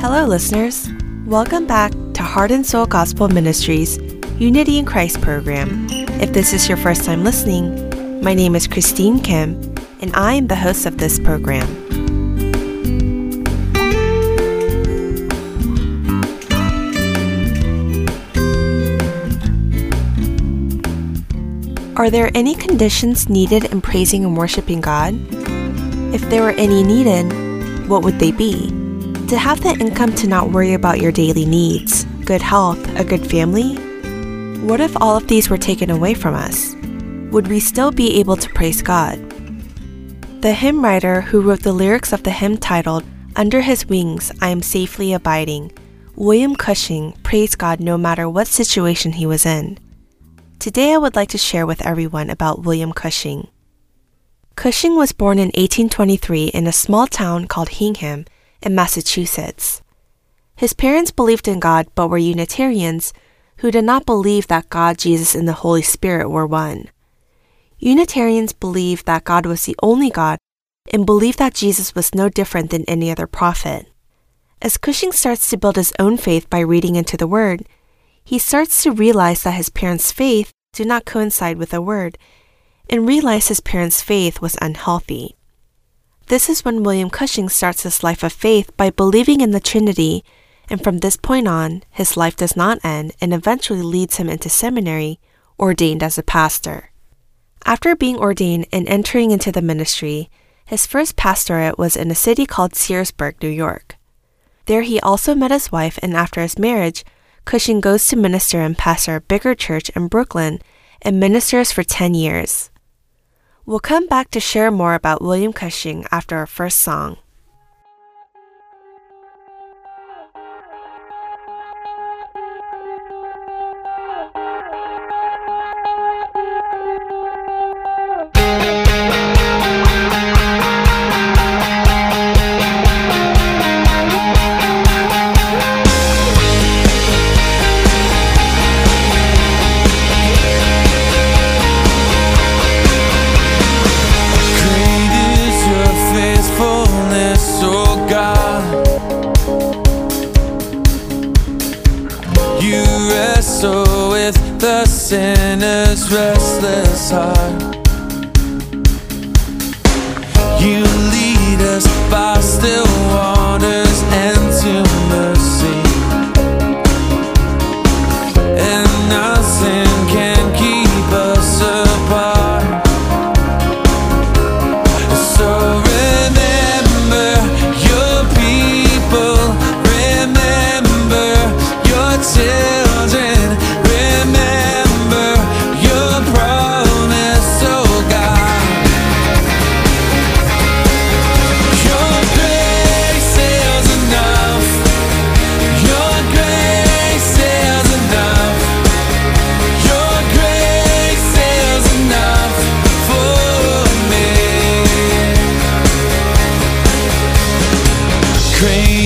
Hello, listeners. Welcome back to Heart and Soul Gospel Ministries Unity in Christ program. If this is your first time listening, my name is Christine Kim, and I am the host of this program. Are there any conditions needed in praising and worshiping God? If there were any needed, what would they be? To have the income to not worry about your daily needs, good health, a good family? What if all of these were taken away from us? Would we still be able to praise God? The hymn writer who wrote the lyrics of the hymn titled Under His Wings I Am Safely Abiding, William Cushing praised God no matter what situation he was in. Today I would like to share with everyone about William Cushing. Cushing was born in 1823 in a small town called Hingham in Massachusetts. His parents believed in God but were Unitarians who did not believe that God, Jesus, and the Holy Spirit were one. Unitarians believed that God was the only God and believed that Jesus was no different than any other prophet. As Cushing starts to build his own faith by reading into the Word, he starts to realize that his parents' faith do not coincide with the Word and realize his parents' faith was unhealthy. This is when William Cushing starts his life of faith by believing in the Trinity, and from this point on, his life does not end and eventually leads him into seminary, ordained as a pastor. After being ordained and entering into the ministry, his first pastorate was in a city called Searsburg, New York. There he also met his wife, and after his marriage, Cushing goes to minister and pastor a bigger church in Brooklyn and ministers for 10 years. We'll come back to share more about William Cushing after our first song. Great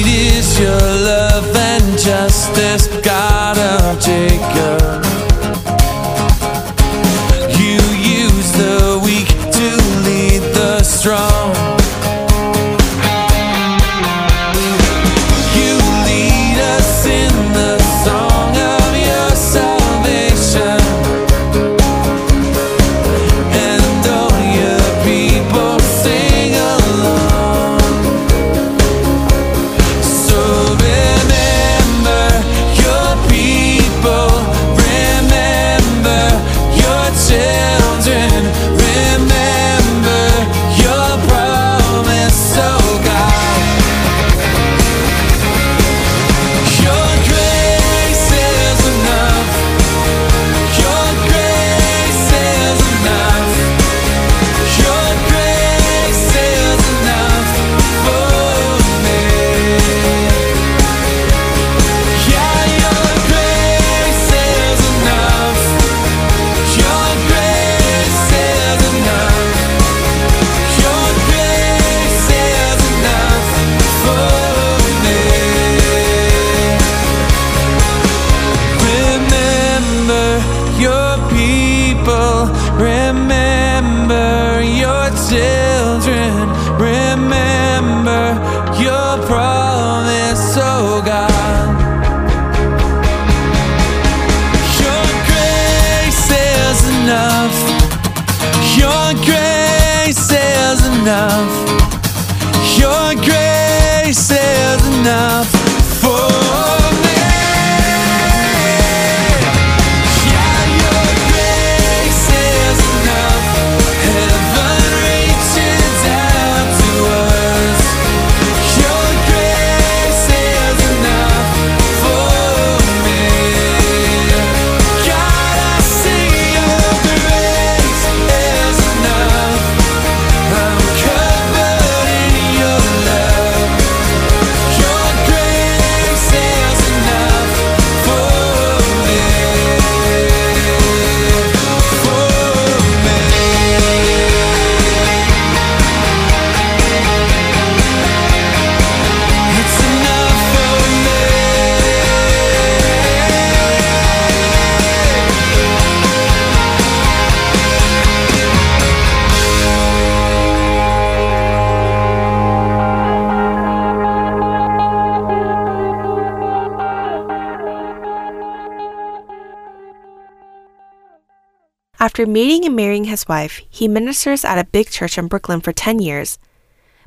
After meeting and marrying his wife, he ministers at a big church in Brooklyn for 10 years.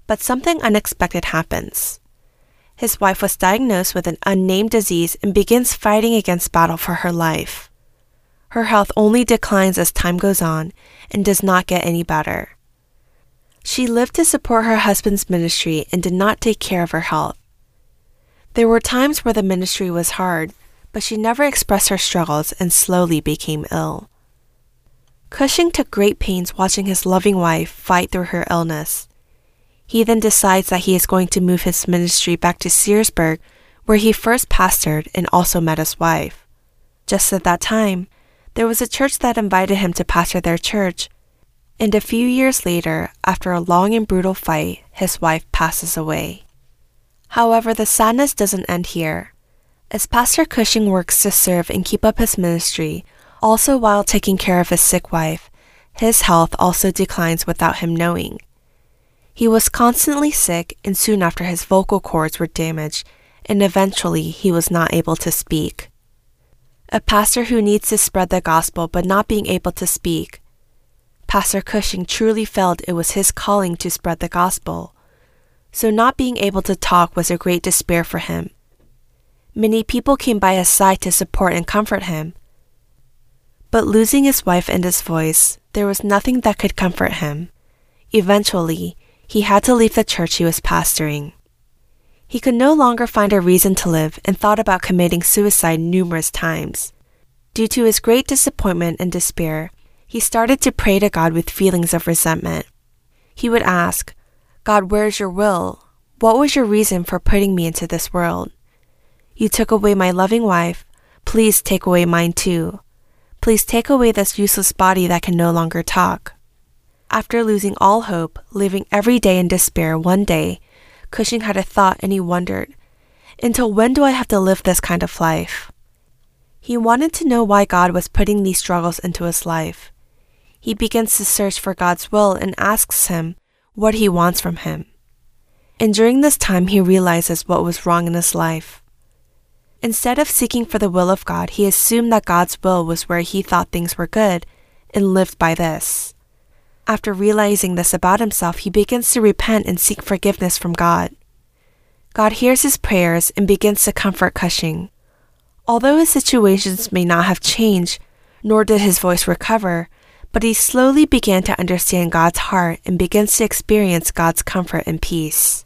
But something unexpected happens. His wife was diagnosed with an unnamed disease and begins fighting against battle for her life. Her health only declines as time goes on and does not get any better. She lived to support her husband's ministry and did not take care of her health. There were times where the ministry was hard, but she never expressed her struggles and slowly became ill. Cushing took great pains watching his loving wife fight through her illness. He then decides that he is going to move his ministry back to Searsburg, where he first pastored and also met his wife. Just at that time, there was a church that invited him to pastor their church, and a few years later, after a long and brutal fight, his wife passes away. However, the sadness doesn't end here. As Pastor Cushing works to serve and keep up his ministry, also while taking care of his sick wife, his health also declines without him knowing. He was constantly sick, and soon after his vocal cords were damaged, and eventually he was not able to speak. A pastor who needs to spread the gospel but not being able to speak. Pastor Cushing truly felt it was his calling to spread the gospel, so not being able to talk was a great despair for him. Many people came by his side to support and comfort him. But losing his wife and his voice, there was nothing that could comfort him. Eventually, he had to leave the church he was pastoring. He could no longer find a reason to live and thought about committing suicide numerous times. Due to his great disappointment and despair, he started to pray to God with feelings of resentment. He would ask, God, where is your will? What was your reason for putting me into this world? You took away my loving wife. Please take away mine too. Please take away this useless body that can no longer talk. After losing all hope, living every day in despair, one day, Cushing had a thought and he wondered, Until when do I have to live this kind of life? He wanted to know why God was putting these struggles into his life. He begins to search for God's will and asks him what he wants from him. And during this time, he realizes what was wrong in his life. Instead of seeking for the will of God, he assumed that God's will was where he thought things were good and lived by this. After realizing this about himself, he begins to repent and seek forgiveness from God. God hears his prayers and begins to comfort Cushing. Although his situations may not have changed, nor did his voice recover, but he slowly began to understand God's heart and begins to experience God's comfort and peace.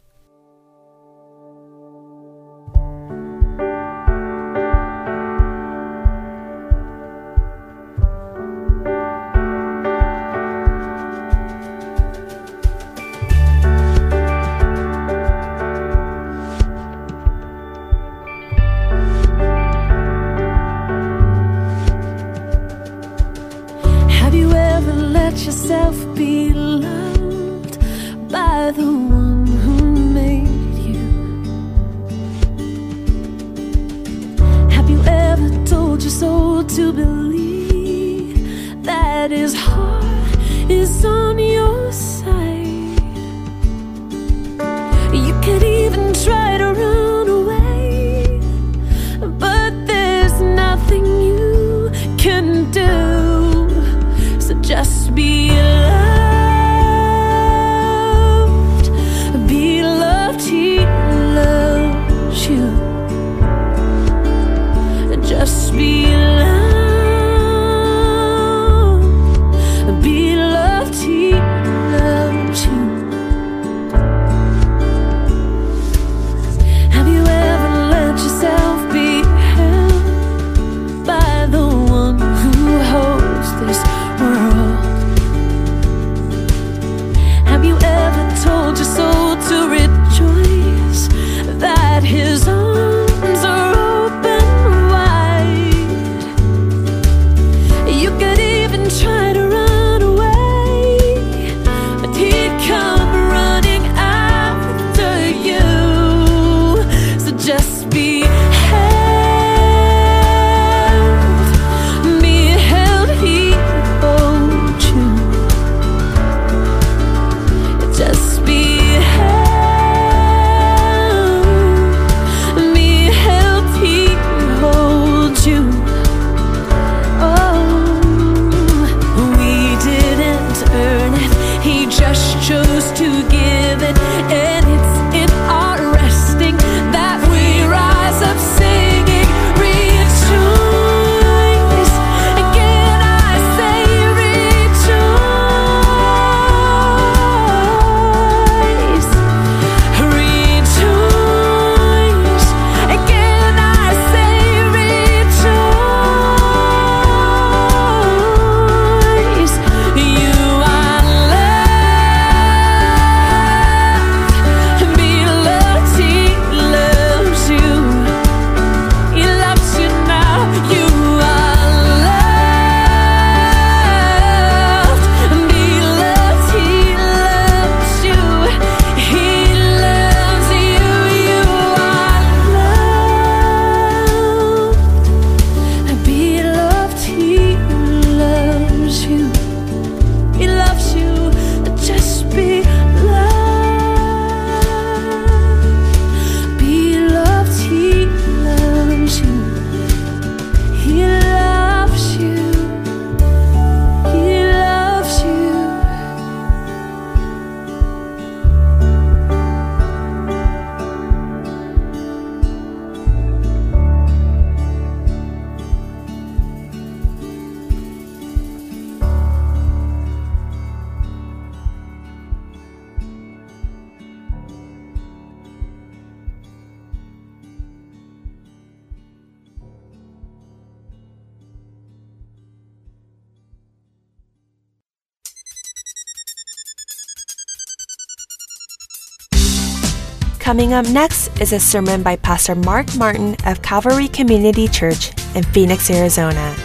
Coming up next is a sermon by Pastor Mark Martin of Calvary Community Church in Phoenix, Arizona.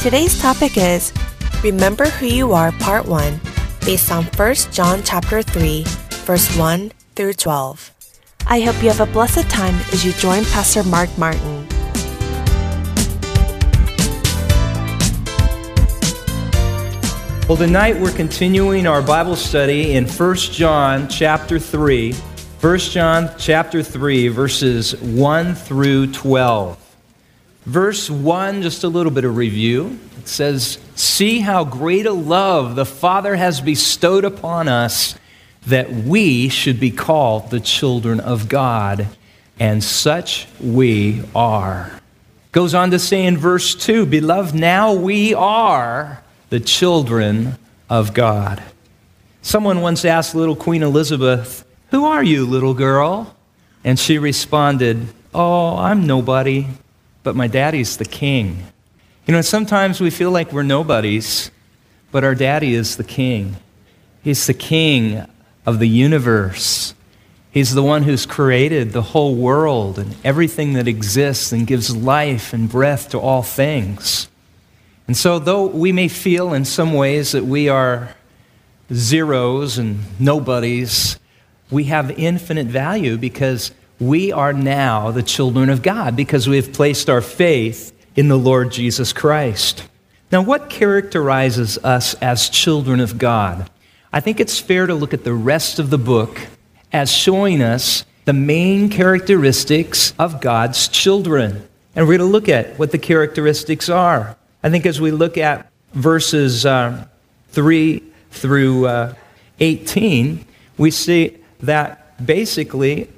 Today's topic is Remember Who You Are Part 1, based on 1 John chapter 3, verse 1 through 12. I hope you have a blessed time as you join Pastor Mark Martin. Well, tonight we're continuing our Bible study in 1 John chapter 3. 1 John chapter 3, verses 1 through 12. Verse 1, just a little bit of review. It says, See how great a love the Father has bestowed upon us that we should be called the children of God, and such we are. Goes on to say in verse 2 Beloved, now we are the children of God. Someone once asked little Queen Elizabeth, Who are you, little girl? And she responded, Oh, I'm nobody, but my daddy's the king. You know, sometimes we feel like we're nobodies, but our daddy is the king. He's the king of the universe. He's the one who's created the whole world and everything that exists and gives life and breath to all things. And so, though we may feel in some ways that we are zeros and nobodies, we have infinite value because we are now the children of God because we have placed our faith in the Lord Jesus Christ. Now, what characterizes us as children of God? I think it's fair to look at the rest of the book as showing us the main characteristics of God's children. And we're going to look at what the characteristics are. I think as we look at verses uh, 3 through uh, 18, we see that basically,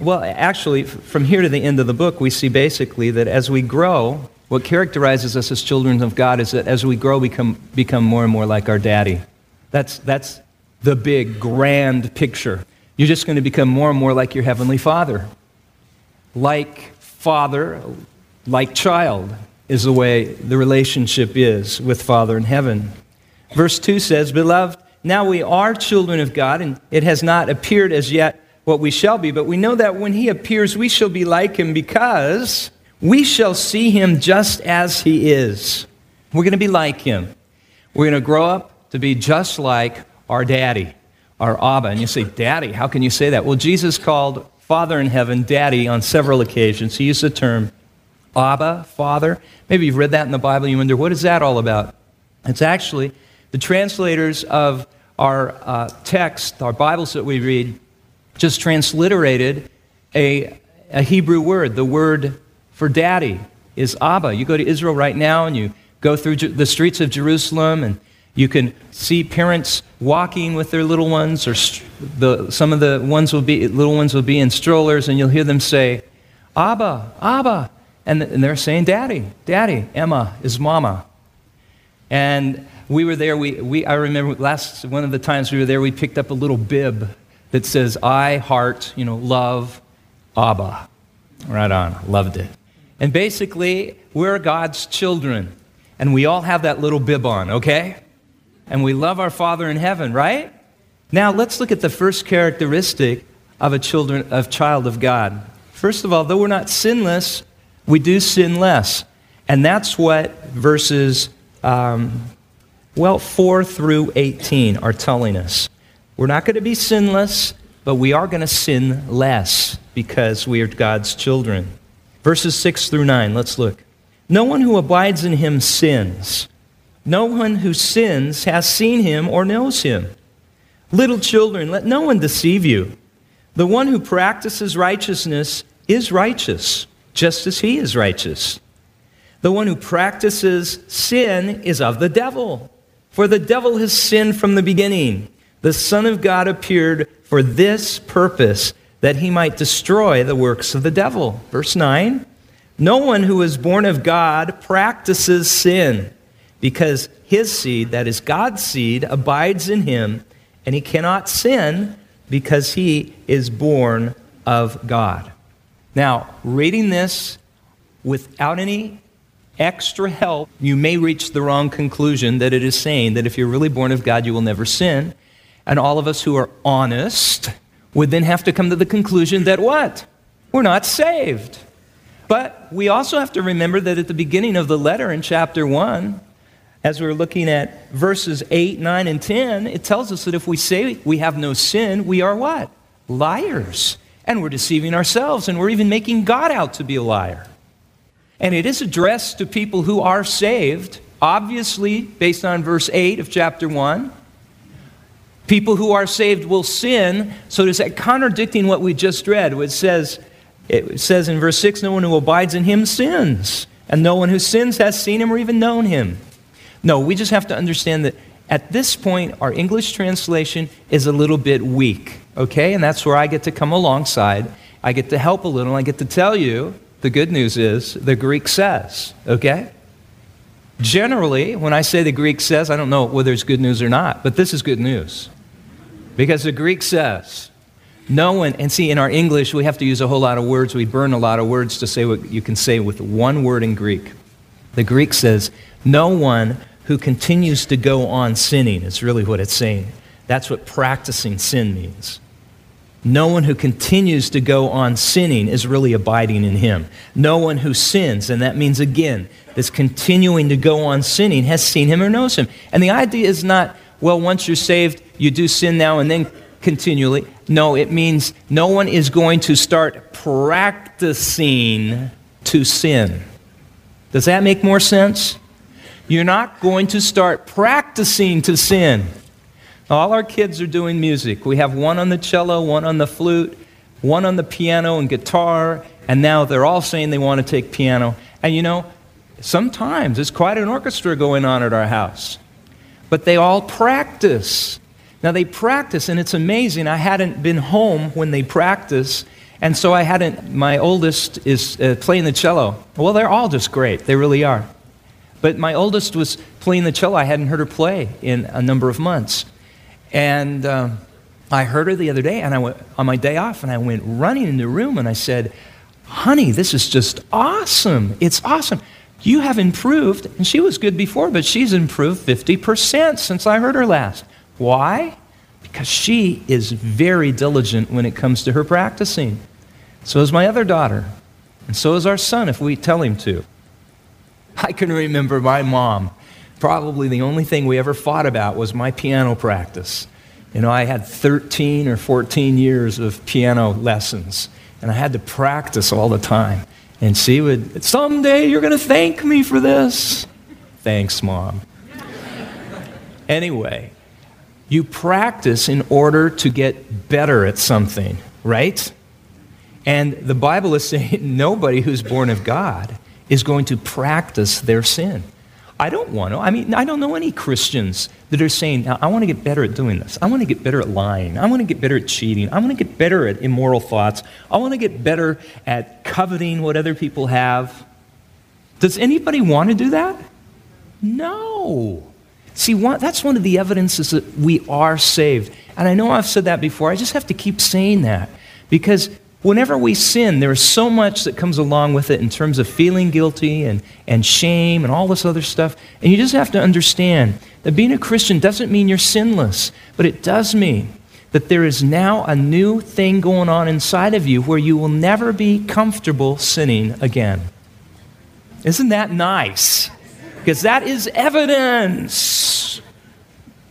well, actually, from here to the end of the book, we see basically that as we grow, what characterizes us as children of God is that as we grow, we become, become more and more like our daddy. That's, that's the big, grand picture. You're just going to become more and more like your Heavenly Father. Like father, like child is the way the relationship is with Father in heaven. Verse 2 says, Beloved, now we are children of God, and it has not appeared as yet what we shall be, but we know that when he appears, we shall be like him because we shall see him just as he is. We're going to be like him. We're going to grow up to be just like our daddy, our Abba. And you say, Daddy, how can you say that? Well, Jesus called Father in heaven Daddy on several occasions. He used the term Abba, Father. Maybe you've read that in the Bible. You wonder, what is that all about? It's actually the translators of our uh, text, our Bibles that we read, just transliterated a, a Hebrew word. The word for daddy is Abba. You go to Israel right now and you go through the streets of Jerusalem and you can see parents walking with their little ones, or the, some of the ones will be, little ones will be in strollers, and you'll hear them say, Abba, Abba. And, and they're saying, Daddy, Daddy. Ima is Mama. And we were there. We, we, I remember last one of the times we were there, we picked up a little bib that says, I heart, you know, love Abba. Right on. Loved it. And basically, we're God's children. And we all have that little bib on, okay? And we love our Father in heaven, right? Now, let's look at the first characteristic of a children, of child of God. First of all, though we're not sinless, we do sin less. And that's what verses, um, well, 4 through 18 are telling us. We're not going to be sinless, but we are going to sin less because we are God's children. Verses 6 through 9, let's look. No one who abides in him sins. No one who sins has seen him or knows him. Little children, let no one deceive you. The one who practices righteousness is righteous just as he is righteous. The one who practices sin is of the devil, for the devil has sinned from the beginning. The Son of God appeared for this purpose, that he might destroy the works of the devil. Verse 9 No one who is born of God practices sin, because his seed, that is God's seed, abides in him, and he cannot sin because he is born of God. Now, reading this without any extra help, you may reach the wrong conclusion that it is saying that if you're really born of God, you will never sin. And all of us who are honest would then have to come to the conclusion that what? We're not saved. But we also have to remember that at the beginning of the letter in chapter 1, as we're looking at verses 8, 9, and 10, it tells us that if we say we have no sin, we are what? Liars. And we're deceiving ourselves, and we're even making God out to be a liar. And it is addressed to people who are saved, obviously, based on verse 8 of chapter 1. People who are saved will sin. So is that contradicting what we just read? It says, it says in verse 6 no one who abides in him sins, and no one who sins has seen him or even known him. No, we just have to understand that at this point, our English translation is a little bit weak, okay? And that's where I get to come alongside. I get to help a little. I get to tell you the good news is the Greek says, okay? Generally, when I say the Greek says, I don't know whether it's good news or not, but this is good news. Because the Greek says, no one, and see, in our English, we have to use a whole lot of words. We burn a lot of words to say what you can say with one word in Greek. The Greek says, no one who continues to go on sinning, is really what it's saying. That's what practicing sin means. No one who continues to go on sinning is really abiding in him. No one who sins, and that means again, this continuing to go on sinning, has seen him or knows him. And the idea is not, well, once you're saved, you do sin now and then continually. No, it means no one is going to start practicing to sin. Does that make more sense? You're not going to start practicing to sin. All our kids are doing music. We have one on the cello, one on the flute, one on the piano and guitar, and now they're all saying they want to take piano. And you know, sometimes it's quite an orchestra going on at our house. But they all practice. Now they practice, and it's amazing. I hadn't been home when they practice, and so I hadn't. My oldest is uh, playing the cello. Well, they're all just great. They really are. But my oldest was playing the cello. I hadn't heard her play in a number of months. And um, I heard her the other day, and I went on my day off, and I went running in the room, and I said, "Honey, this is just awesome! It's awesome. You have improved." And she was good before, but she's improved 50% since I heard her last. Why? Because she is very diligent when it comes to her practicing. So is my other daughter, and so is our son if we tell him to. I can remember my mom probably the only thing we ever fought about was my piano practice. You know, I had 13 or 14 years of piano lessons, and I had to practice all the time. And she would, someday you're going to thank me for this. Thanks, Mom. anyway, you practice in order to get better at something, right? And the Bible is saying nobody who's born of God is going to practice their sin. I don't want to. I mean, I don't know any Christians that are saying, I want to get better at doing this. I want to get better at lying. I want to get better at cheating. I want to get better at immoral thoughts. I want to get better at coveting what other people have. Does anybody want to do that? No. See, one, that's one of the evidences that we are saved. And I know I've said that before. I just have to keep saying that because Whenever we sin, there is so much that comes along with it in terms of feeling guilty and, and shame and all this other stuff. And you just have to understand that being a Christian doesn't mean you're sinless, but it does mean that there is now a new thing going on inside of you where you will never be comfortable sinning again. Isn't that nice? Because that is evidence.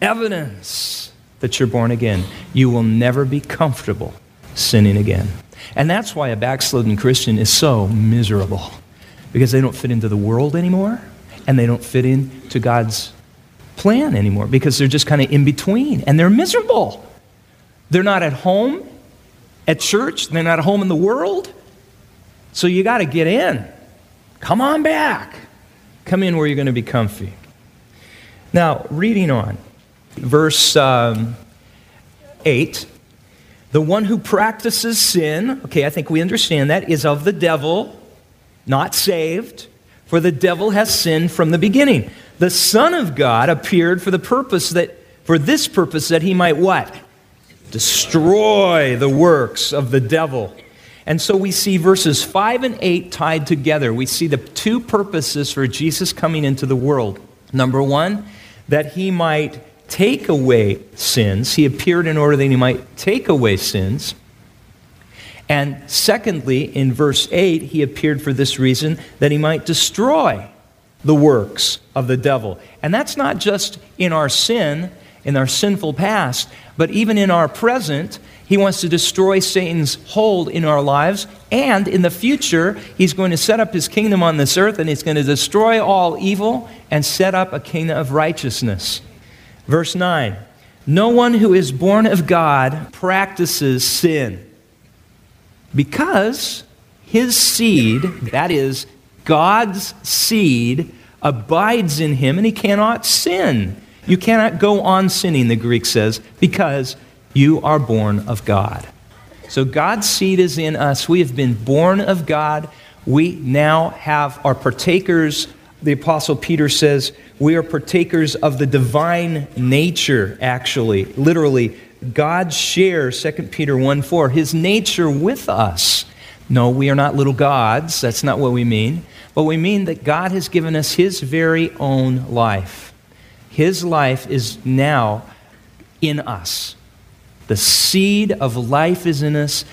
Evidence that you're born again. You will never be comfortable sinning again. And that's why a backslidden Christian is so miserable because they don't fit into the world anymore and they don't fit into God's plan anymore because they're just kind of in between and they're miserable. They're not at home at church, they're not at home in the world. So you got to get in. Come on back. Come in where you're going to be comfy. Now, reading on, verse um, 8 the one who practices sin, okay, I think we understand that, is of the devil, not saved, for the devil has sinned from the beginning. The Son of God appeared for the purpose that, for this purpose, that he might what? Destroy the works of the devil. And so we see verses 5 and 8 tied together. We see the two purposes for Jesus coming into the world. Number one, that he might take away sins. He appeared in order that he might take away sins. And secondly, in verse 8, he appeared for this reason that he might destroy the works of the devil. And that's not just in our sin, in our sinful past, but even in our present. He wants to destroy Satan's hold in our lives. And in the future, he's going to set up his kingdom on this earth and he's going to destroy all evil and set up a kingdom of righteousness. Verse 9 No one who is born of God practices sin because his seed, that is, God's seed, abides in him and he cannot sin. You cannot go on sinning, the Greek says, because you are born of God. So God's seed is in us. We have been born of God. We now have our partakers. The Apostle Peter says we are partakers of the divine nature, actually. Literally, God shares, 2 Peter 1 4, his nature with us. No, we are not little gods. That's not what we mean. But we mean that God has given us his very own life. His life is now in us. The seed of life is in us.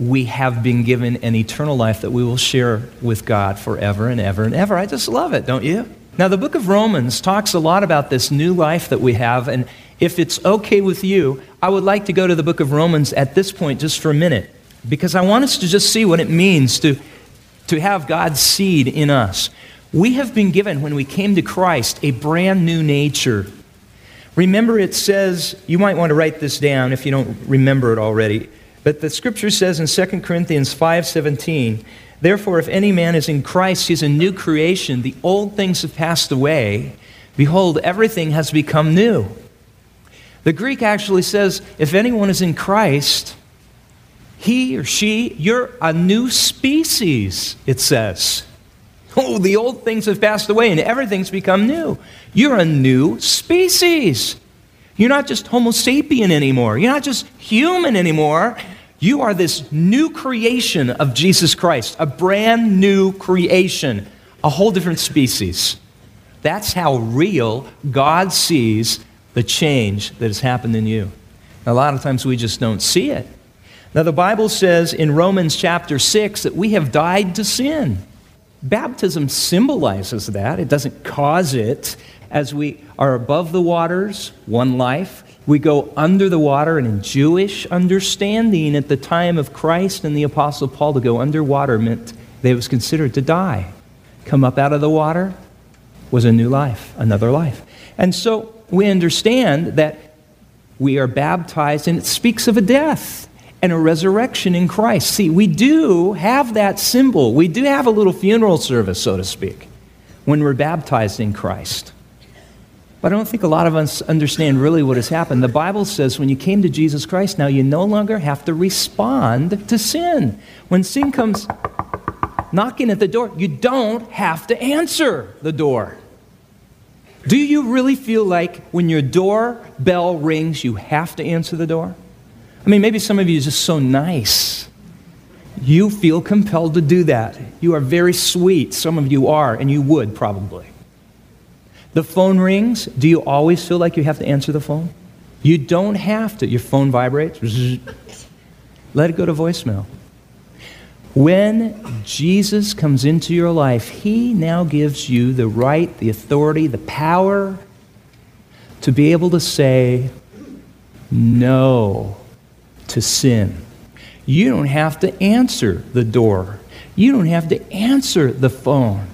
We have been given an eternal life that we will share with God forever and ever and ever. I just love it, don't you? Now, the book of Romans talks a lot about this new life that we have, and if it's okay with you, I would like to go to the book of Romans at this point just for a minute, because I want us to just see what it means to, to have God's seed in us. We have been given, when we came to Christ, a brand new nature. Remember, it says, you might want to write this down if you don't remember it already, but the scripture says in 2 Corinthians 5:17, Therefore, if any man is in Christ, he is a new creation. The old things have passed away. Behold, everything has become new. The Greek actually says, if anyone is in Christ, he or she, you're a new species, it says. Oh, the old things have passed away and everything's become new. You're a new species. You're not just Homo sapien anymore. You're not just human anymore. You are this new creation of Jesus Christ, a brand new creation, a whole different species. That's how real God sees the change that has happened in you. A lot of times we just don't see it. Now, the Bible says in Romans chapter 6 that we have died to sin. Baptism symbolizes that, it doesn't cause it. As we are above the waters, one life, we go under the water, and in Jewish understanding at the time of Christ and the Apostle Paul, to go underwater meant they was considered to die. Come up out of the water was a new life, another life. And so we understand that we are baptized, and it speaks of a death and a resurrection in Christ. See, we do have that symbol. We do have a little funeral service, so to speak, when we're baptized in Christ. But I don't think a lot of us understand really what has happened. The Bible says when you came to Jesus Christ, now you no longer have to respond to sin. When sin comes knocking at the door, you don't have to answer the door. Do you really feel like when your doorbell rings, you have to answer the door? I mean, maybe some of you are just so nice. You feel compelled to do that. You are very sweet. Some of you are, and you would probably. The phone rings. Do you always feel like you have to answer the phone? You don't have to. Your phone vibrates. Let it go to voicemail. When Jesus comes into your life, he now gives you the right, the authority, the power to be able to say no to sin. You don't have to answer the door. You don't have to answer the phone.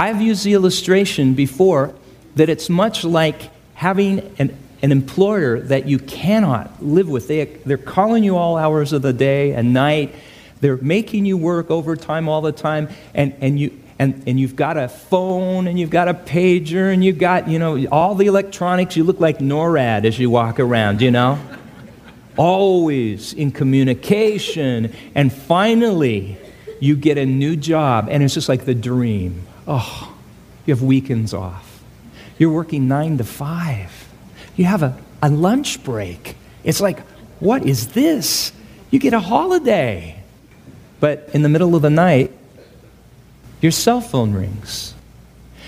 I've used the illustration before that it's much like having an, an employer that you cannot live with. They, they're calling you all hours of the day and night. They're making you work overtime all the time, and, and, you, and, and you've got a phone, and you've got a pager, and you've got, you know, all the electronics. You look like NORAD as you walk around, you know? Always in communication. And finally, you get a new job, and it's just like the dream. Oh, you have weekends off. You're working nine to five. You have a, a lunch break. It's like, what is this? You get a holiday. But in the middle of the night, your cell phone rings.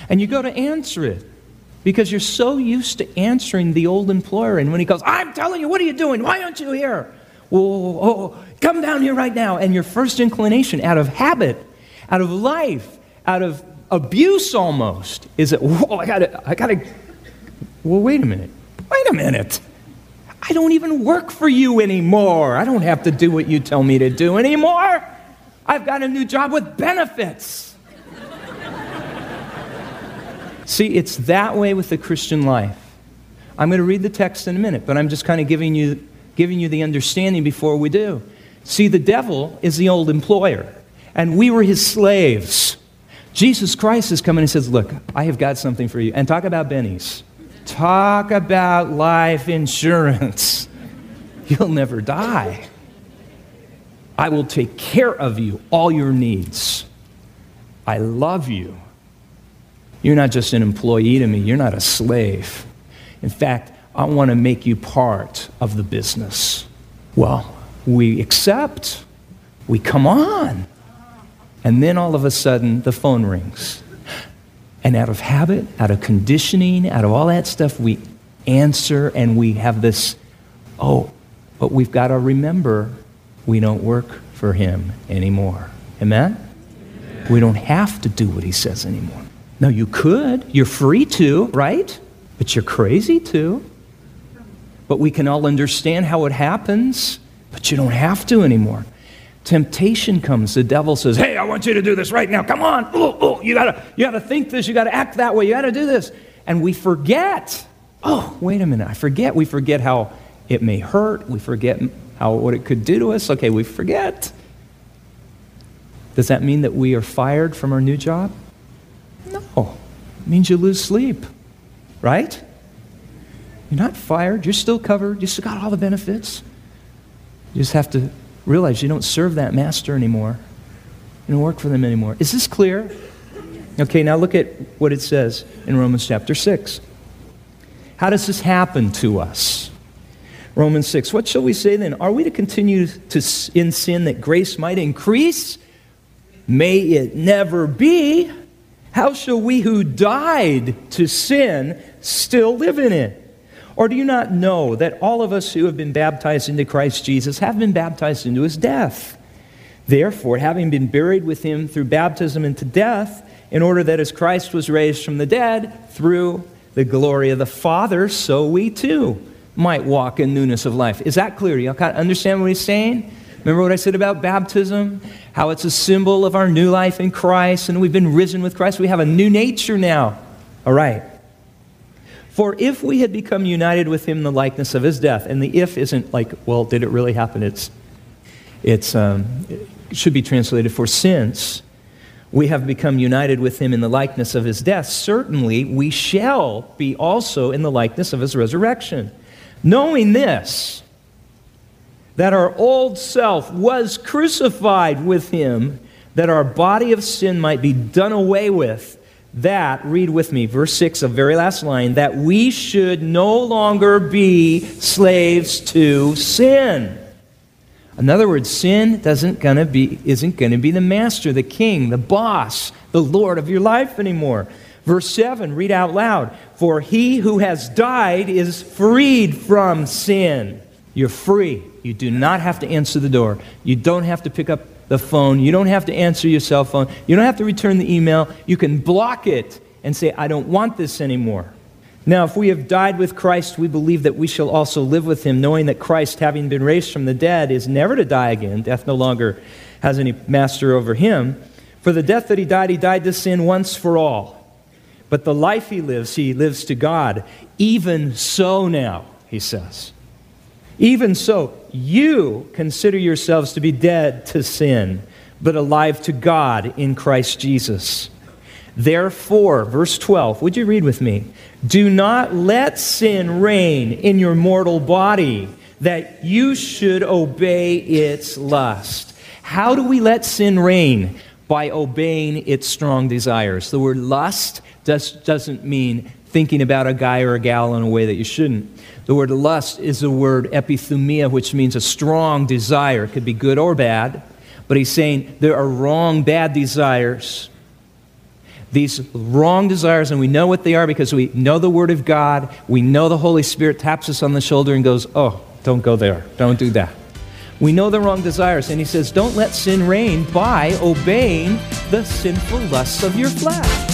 And you go to answer it. because you're so used to answering the old employer. And when he goes, I'm telling you, what are you doing? Why aren't you here? Whoa, Well, oh, come down here right now. And your first inclination, out of habit, out of life, out of abuse almost, is that, whoa, I gotta, I gotta, well, wait a minute. Wait a minute. I don't even work for you anymore. I don't have to do what you tell me to do anymore. I've got a new job with benefits. See, it's that way with the Christian life. I'm going to read the text in a minute, but I'm just kind of giving you, giving you the understanding before we do. See, the devil is the old employer, and we were his slaves. Jesus Christ is coming and says, Look, I have got something for you. And talk about bennies. Talk about life insurance. You'll never die. I will take care of you, all your needs. I love you. You're not just an employee to me, you're not a slave. In fact, I want to make you part of the business. Well, we accept, we come on. And then all of a sudden, the phone rings. And out of habit, out of conditioning, out of all that stuff, we answer and we have this, oh, but we've got to remember we don't work for him anymore. Amen? We don't have to do what he says anymore. No, you could. You're free to, right? But you're crazy to. But we can all understand how it happens, but you don't have to anymore. Temptation comes. The devil says, Hey, I want you to do this right now. Come on. Oh, oh, you gotta, you gotta think this, you gotta act that way, you gotta do this. And we forget. Oh, wait a minute. I forget. We forget how it may hurt. We forget how what it could do to us. Okay, we forget. Does that mean that we are fired from our new job? No, it means you lose sleep, right? You're not fired, you're still covered, you still got all the benefits. You just have to realize you don't serve that master anymore. You don't work for them anymore. Is this clear? Okay, now look at what it says in Romans chapter 6. How does this happen to us? Romans 6. What shall we say then? Are we to continue to, in sin that grace might increase? May it never be. How shall we who died to sin still live in it? Or do you not know that all of us who have been baptized into Christ Jesus have been baptized into his death? Therefore, having been buried with him through baptism into death, in order that as Christ was raised from the dead through the glory of the Father, so we too might walk in newness of life. Is that clear? You kind of understand what he's saying? Remember what I said about baptism? How it's a symbol of our new life in Christ, and we've been risen with Christ. We have a new nature now. All right. For if we had become united with him in the likeness of his death, and the if isn't like, well, did it really happen? It's, it's, um, it should be translated for since we have become united with him in the likeness of his death, certainly we shall be also in the likeness of his resurrection. Knowing this, that our old self was crucified with him, that our body of sin might be done away with. That, read with me, verse 6, the very last line, that we should no longer be slaves to sin. In other words, sin doesn't gonna be, isn't going to be the master, the king, the boss, the Lord of your life anymore. Verse 7, read out loud. For he who has died is freed from sin. You're free. You do not have to answer the door. You don't have to pick up the phone. You don't have to answer your cell phone. You don't have to return the email. You can block it and say, I don't want this anymore. Now, if we have died with Christ, we believe that we shall also live with him, knowing that Christ, having been raised from the dead, is never to die again. Death no longer has any master over him. For the death that he died, he died to sin once for all. But the life he lives, he lives to God. Even so now, he says. Even so, you consider yourselves to be dead to sin, but alive to God in Christ Jesus. Therefore, verse 12, would you read with me? Do not let sin reign in your mortal body, that you should obey its lust. How do we let sin reign? By obeying its strong desires. The word lust does, doesn't mean thinking about a guy or a gal in a way that you shouldn't. The word lust is the word epithumia, which means a strong desire. It could be good or bad, but he's saying there are wrong, bad desires. These wrong desires, and we know what they are because we know the Word of God. We know the Holy Spirit taps us on the shoulder and goes, Oh, don't go there. Don't do that. We know the wrong desires. And he says, Don't let sin reign by obeying the sinful lusts of your flesh.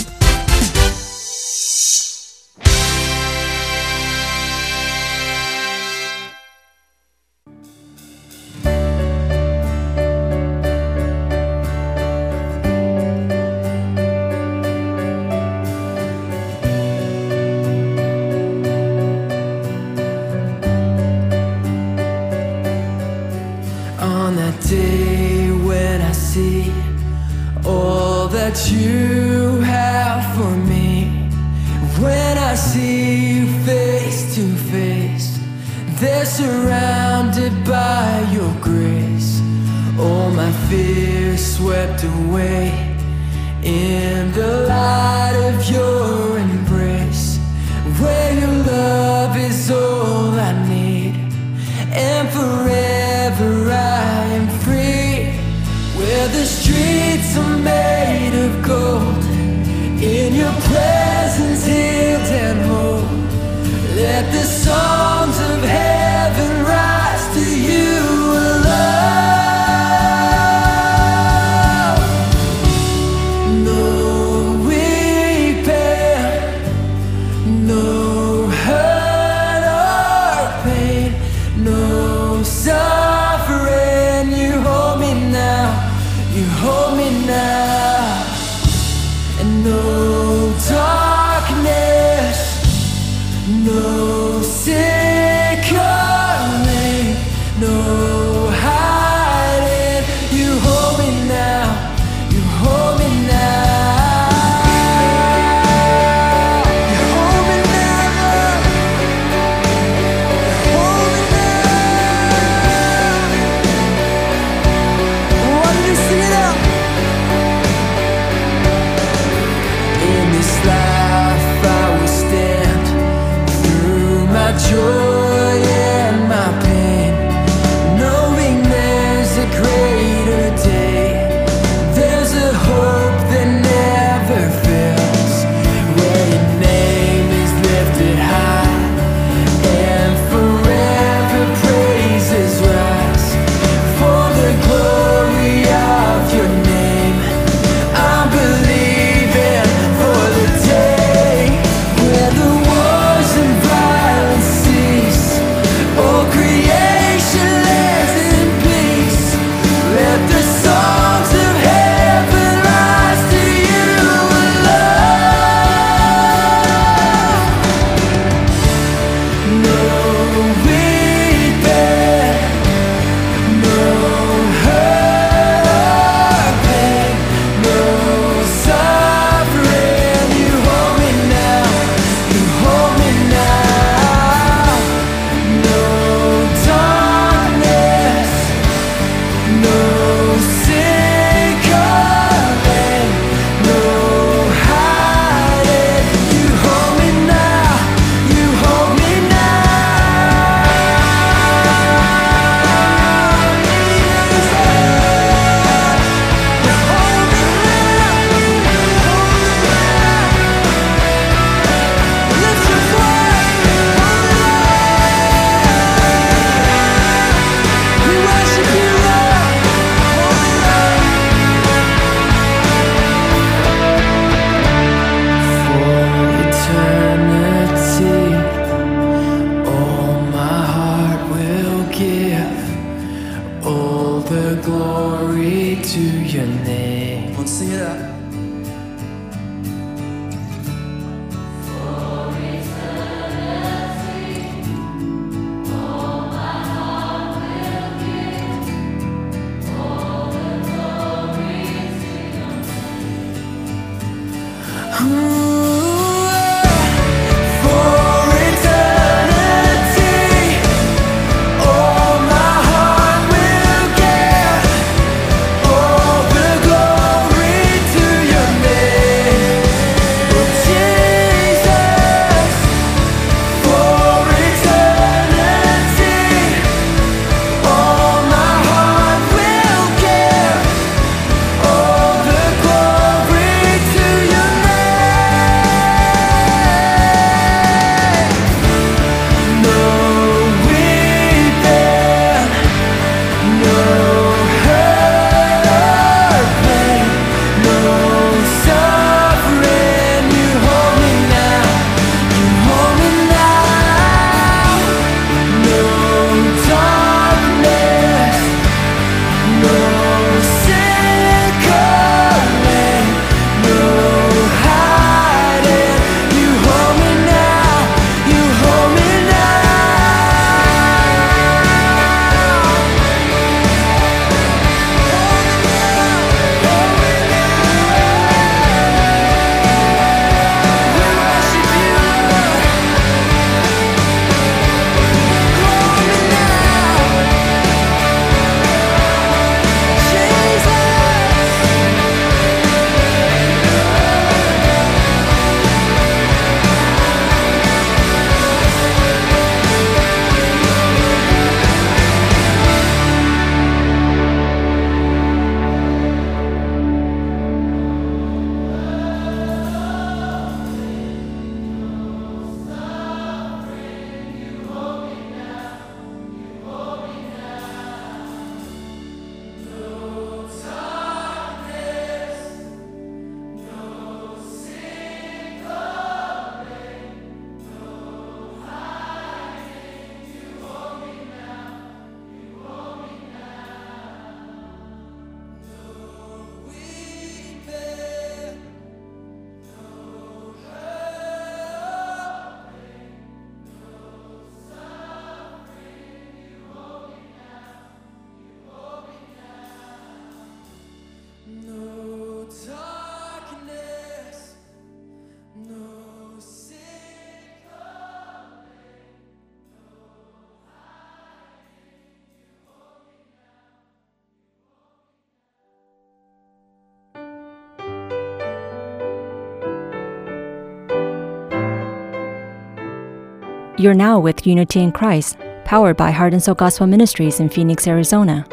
You're now with Unity in Christ, powered by Heart and Soul Gospel Ministries in Phoenix, Arizona.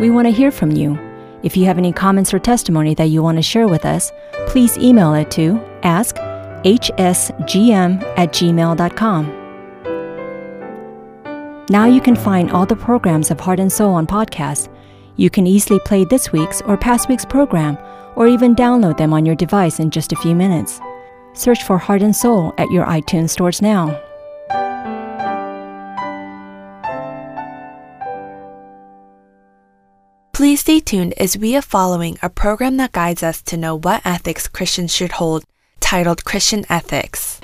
We want to hear from you. If you have any comments or testimony that you want to share with us, please email it to askhsgm at gmail.com. Now you can find all the programs of Heart and Soul on podcast. You can easily play this week's or past week's program, or even download them on your device in just a few minutes. Search for Heart and Soul at your iTunes stores now. Please stay tuned as we are following a program that guides us to know what ethics Christians should hold, titled Christian Ethics.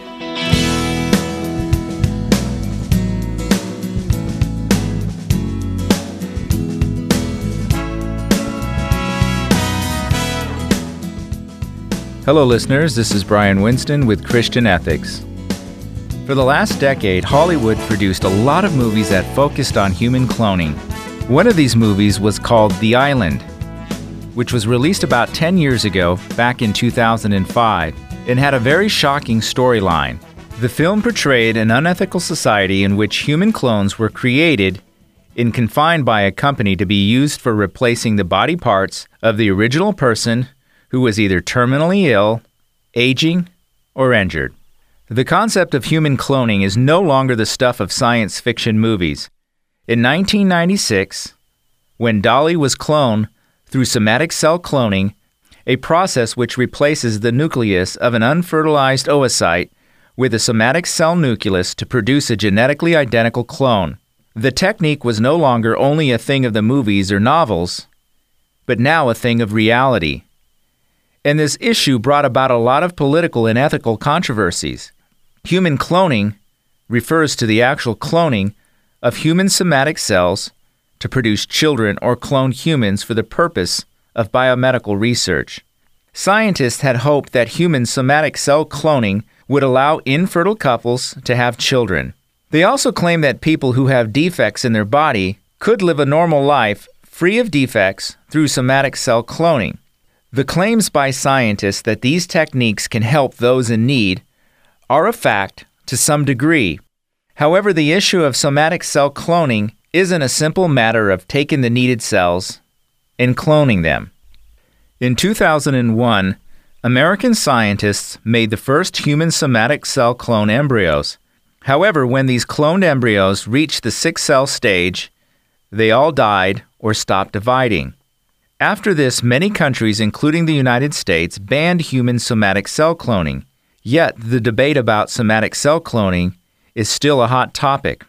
Hello, listeners. This is Brian Winston with Christian Ethics. For the last decade, Hollywood produced a lot of movies that focused on human cloning. One of these movies was called The Island, which was released about 10 years ago, back in 2005, and had a very shocking storyline. The film portrayed an unethical society in which human clones were created and confined by a company to be used for replacing the body parts of the original person who was either terminally ill, aging, or injured. The concept of human cloning is no longer the stuff of science fiction movies. In 1996, when Dolly was cloned through somatic cell cloning, a process which replaces the nucleus of an unfertilized oocyte with a somatic cell nucleus to produce a genetically identical clone. The technique was no longer only a thing of the movies or novels, but now a thing of reality. And this issue brought about a lot of political and ethical controversies. Human cloning refers to the actual cloning of human somatic cells to produce children or clone humans for the purpose of biomedical research. Scientists had hoped that human somatic cell cloning would allow infertile couples to have children. They also claim that people who have defects in their body could live a normal life free of defects through somatic cell cloning. The claims by scientists that these techniques can help those in need are a fact to some degree. However, the issue of somatic cell cloning isn't a simple matter of taking the needed cells and cloning them. In 2001, American scientists made the first human somatic cell clone embryos. However, when these cloned embryos reached the six cell stage, they all died or stopped dividing. After this, many countries, including the United States, banned human somatic cell cloning. Yet, the debate about somatic cell cloning is still a hot topic.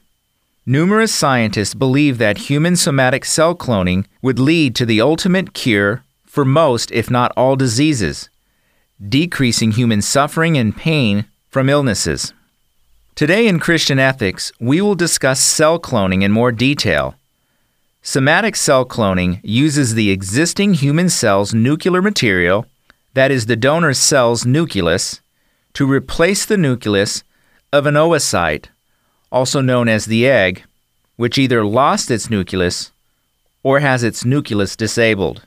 Numerous scientists believe that human somatic cell cloning would lead to the ultimate cure for most, if not all, diseases, decreasing human suffering and pain from illnesses. Today in Christian Ethics, we will discuss cell cloning in more detail Somatic cell cloning uses the existing human cell's nuclear material, that is, the donor cell's nucleus, to replace the nucleus of an oocyte, also known as the egg, which either lost its nucleus or has its nucleus disabled.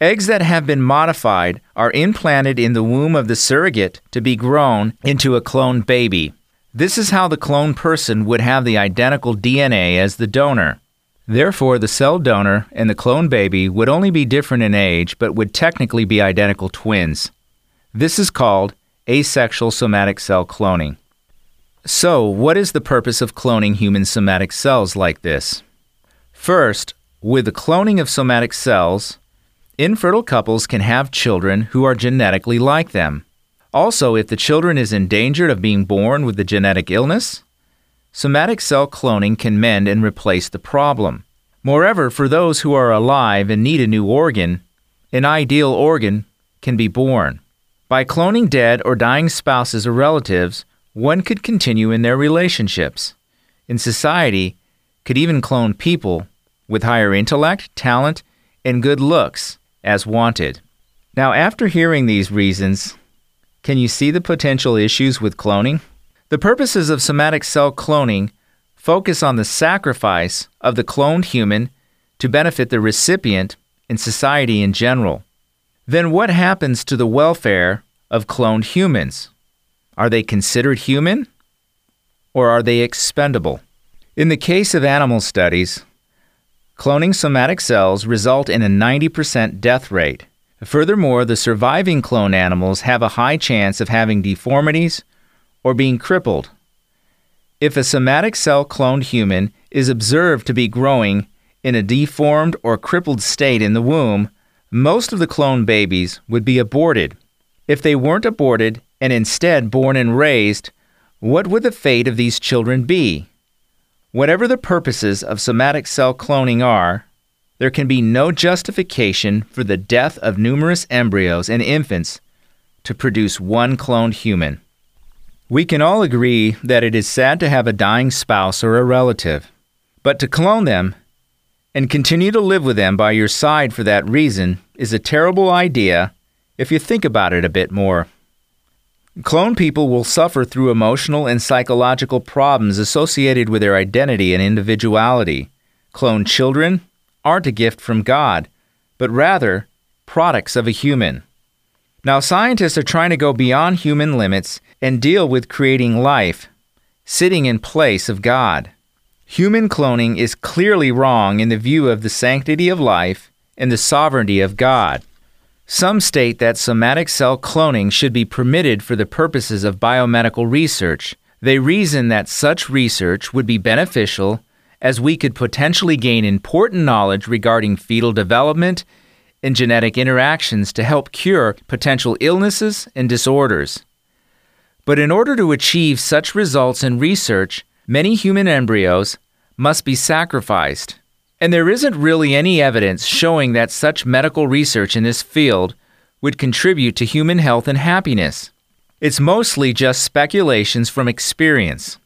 Eggs that have been modified are implanted in the womb of the surrogate to be grown into a cloned baby. This is how the cloned person would have the identical DNA as the donor. Therefore, the cell donor and the clone baby would only be different in age but would technically be identical twins. This is called asexual somatic cell cloning. So, what is the purpose of cloning human somatic cells like this? First, with the cloning of somatic cells, infertile couples can have children who are genetically like them. Also, if the children is in danger of being born with the genetic illness, somatic cell cloning can mend and replace the problem. Moreover, for those who are alive and need a new organ, an ideal organ can be born. By cloning dead or dying spouses or relatives, one could continue in their relationships. In society, could even clone people with higher intellect, talent, and good looks as wanted. Now, after hearing these reasons, can you see the potential issues with cloning? The purposes of somatic cell cloning focus on the sacrifice of the cloned human to benefit the recipient and society in general. Then what happens to the welfare of cloned humans? Are they considered human? or are they expendable? In the case of animal studies, cloning somatic cells result in a 90% death rate. Furthermore, the surviving clone animals have a high chance of having deformities or being crippled. If a somatic cell cloned human is observed to be growing in a deformed or crippled state in the womb, most of the cloned babies would be aborted. If they weren't aborted and instead born and raised, what would the fate of these children be? Whatever the purposes of somatic cell cloning are, there can be no justification for the death of numerous embryos and infants to produce one cloned human. We can all agree that it is sad to have a dying spouse or a relative, but to clone them and continue to live with them by your side for that reason is a terrible idea if you think about it a bit more. Clone people will suffer through emotional and psychological problems associated with their identity and individuality. Clone children aren't a gift from God, but rather products of a human. Now, scientists are trying to go beyond human limits and deal with creating life, sitting in place of God. Human cloning is clearly wrong in the view of the sanctity of life and the sovereignty of God. Some state that somatic cell cloning should be permitted for the purposes of biomedical research. They reason that such research would be beneficial as we could potentially gain important knowledge regarding fetal development and genetic interactions to help cure potential illnesses and disorders. But in order to achieve such results in research, many human embryos must be sacrificed. And there isn't really any evidence showing that such medical research in this field would contribute to human health and happiness. It's mostly just speculations from experience.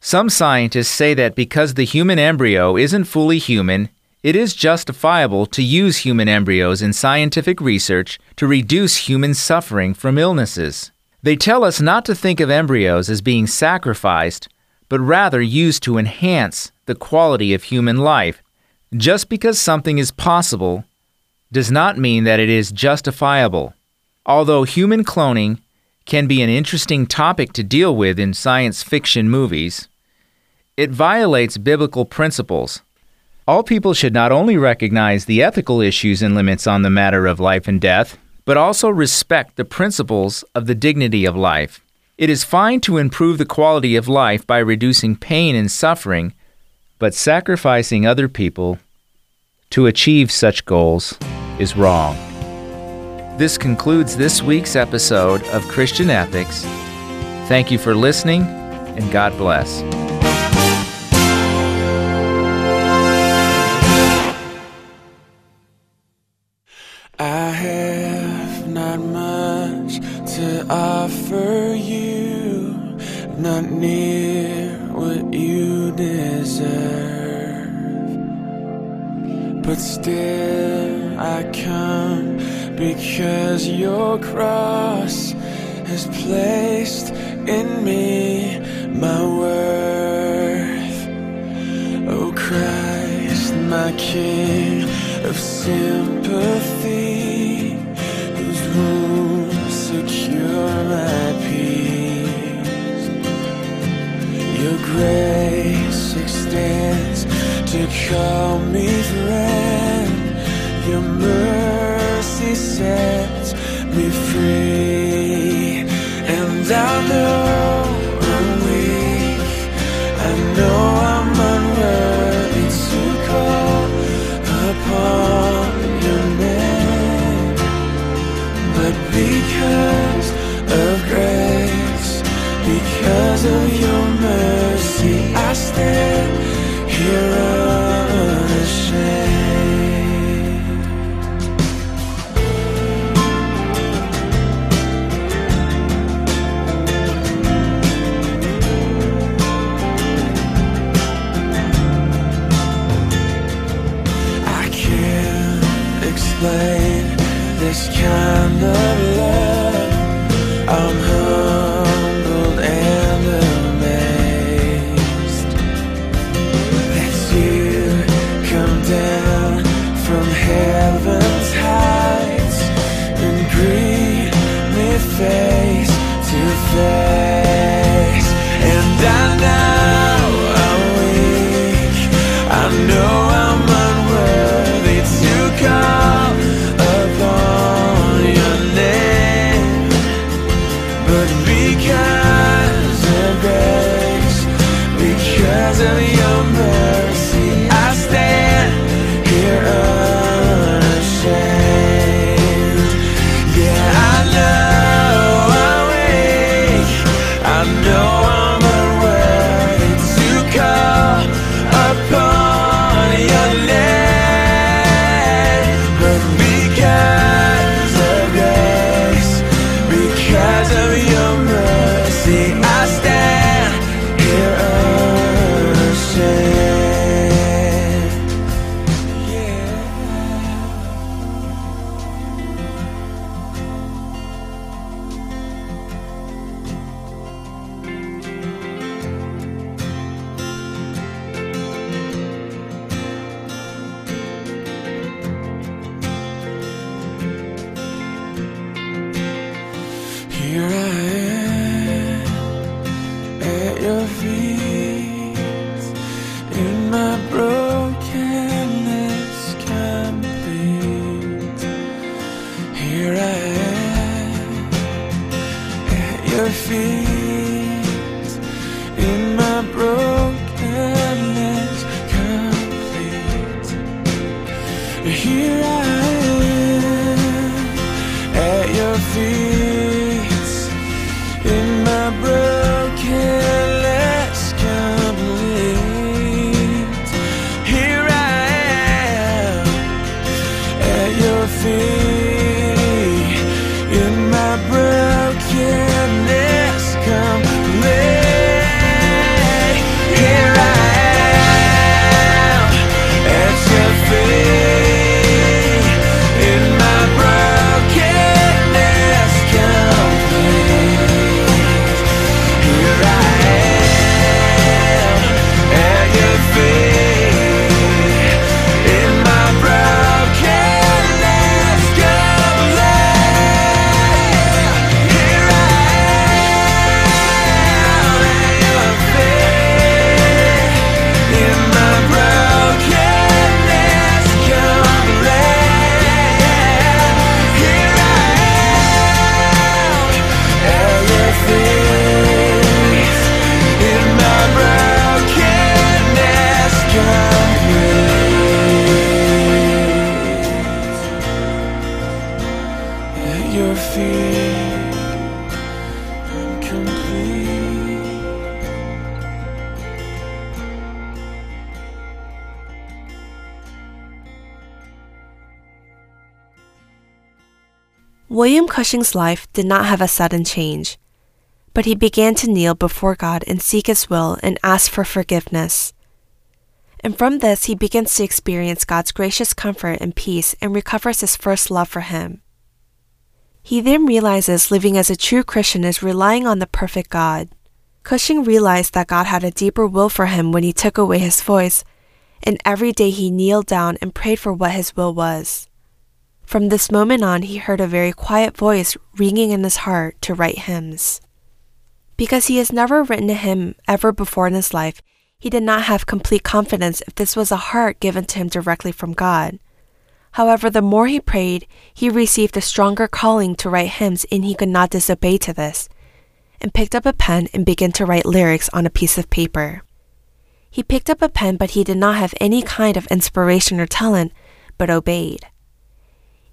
Some scientists say that because the human embryo isn't fully human, it is justifiable to use human embryos in scientific research to reduce human suffering from illnesses. They tell us not to think of embryos as being sacrificed, but rather used to enhance the quality of human life just because something is possible does not mean that it is justifiable. Although human cloning can be an interesting topic to deal with in science fiction movies, it violates biblical principles. All people should not only recognize the ethical issues and limits on the matter of life and death, but also respect the principles of the dignity of life. It is fine to improve the quality of life by reducing pain and suffering but sacrificing other people to achieve such goals is wrong. This concludes this week's episode of Christian Ethics. Thank you for listening, and God bless. I have not much to offer you, not near what you deserve. But still, I come because your cross has placed in me my worth. Oh Christ, my King of sympathy, whose wounds secure my peace. Grace extends to call me friend. Your mercy sets me free, and I know I'm weak. I know I'm unworthy to call upon your name, but because of grace, because of your mercy, I stand here unashamed. I can't explain this kind of love. Me Cushing's life did not have a sudden change, but he began to kneel before God and seek His will and ask for forgiveness. And from this, he begins to experience God's gracious comfort and peace and recovers his first love for Him. He then realizes living as a true Christian is relying on the perfect God. Cushing realized that God had a deeper will for him when he took away his voice, and every day he kneeled down and prayed for what his will was. From this moment on, he heard a very quiet voice ringing in his heart to write hymns. Because he has never written a hymn ever before in his life, he did not have complete confidence if this was a heart given to him directly from God. However, the more he prayed, he received a stronger calling to write hymns, and he could not disobey to this, and picked up a pen and began to write lyrics on a piece of paper. He picked up a pen, but he did not have any kind of inspiration or talent, but obeyed.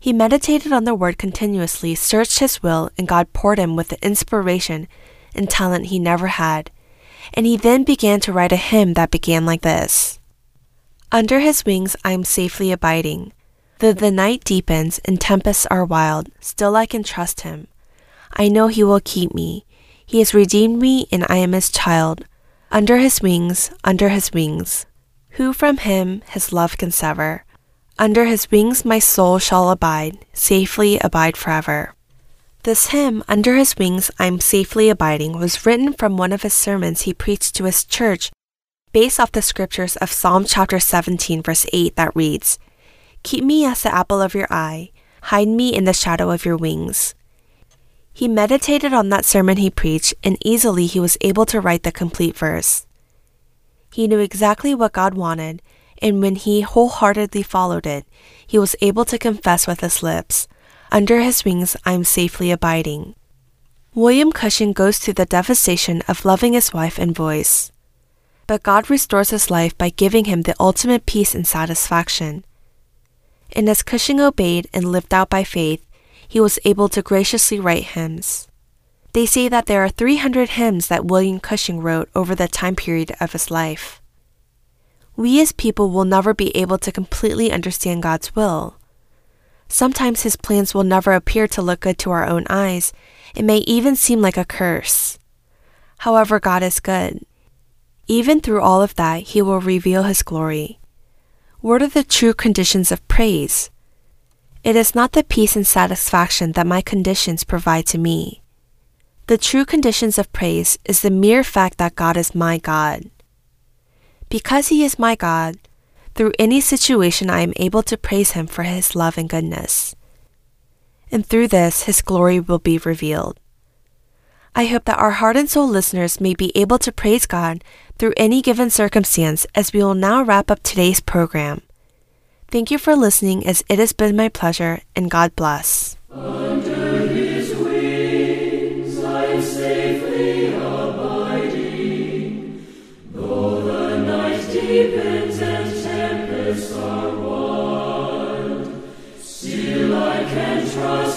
He meditated on the word continuously, searched his will, and God poured him with the inspiration and talent he never had. And he then began to write a hymn that began like this Under his wings I am safely abiding. Though the night deepens and tempests are wild, still I can trust him. I know he will keep me. He has redeemed me, and I am his child. Under his wings, under his wings. Who from him his love can sever? Under his wings my soul shall abide, safely abide forever. This hymn, Under His Wings I'm Safely Abiding, was written from one of his sermons he preached to his church, based off the scriptures of Psalm chapter 17, verse 8, that reads, Keep me as the apple of your eye, hide me in the shadow of your wings. He meditated on that sermon he preached, and easily he was able to write the complete verse. He knew exactly what God wanted, and when he wholeheartedly followed it, he was able to confess with his lips, Under his wings I am safely abiding. William Cushing goes through the devastation of loving his wife and voice. But God restores his life by giving him the ultimate peace and satisfaction. And as Cushing obeyed and lived out by faith, he was able to graciously write hymns. They say that there are 300 hymns that William Cushing wrote over the time period of his life. We as people will never be able to completely understand God's will. Sometimes his plans will never appear to look good to our own eyes. It may even seem like a curse. However, God is good. Even through all of that, he will reveal his glory. What are the true conditions of praise? It is not the peace and satisfaction that my conditions provide to me. The true conditions of praise is the mere fact that God is my God. Because He is my God, through any situation I am able to praise Him for His love and goodness. And through this, His glory will be revealed. I hope that our heart and soul listeners may be able to praise God through any given circumstance as we will now wrap up today's program. Thank you for listening as it has been my pleasure and God bless. Under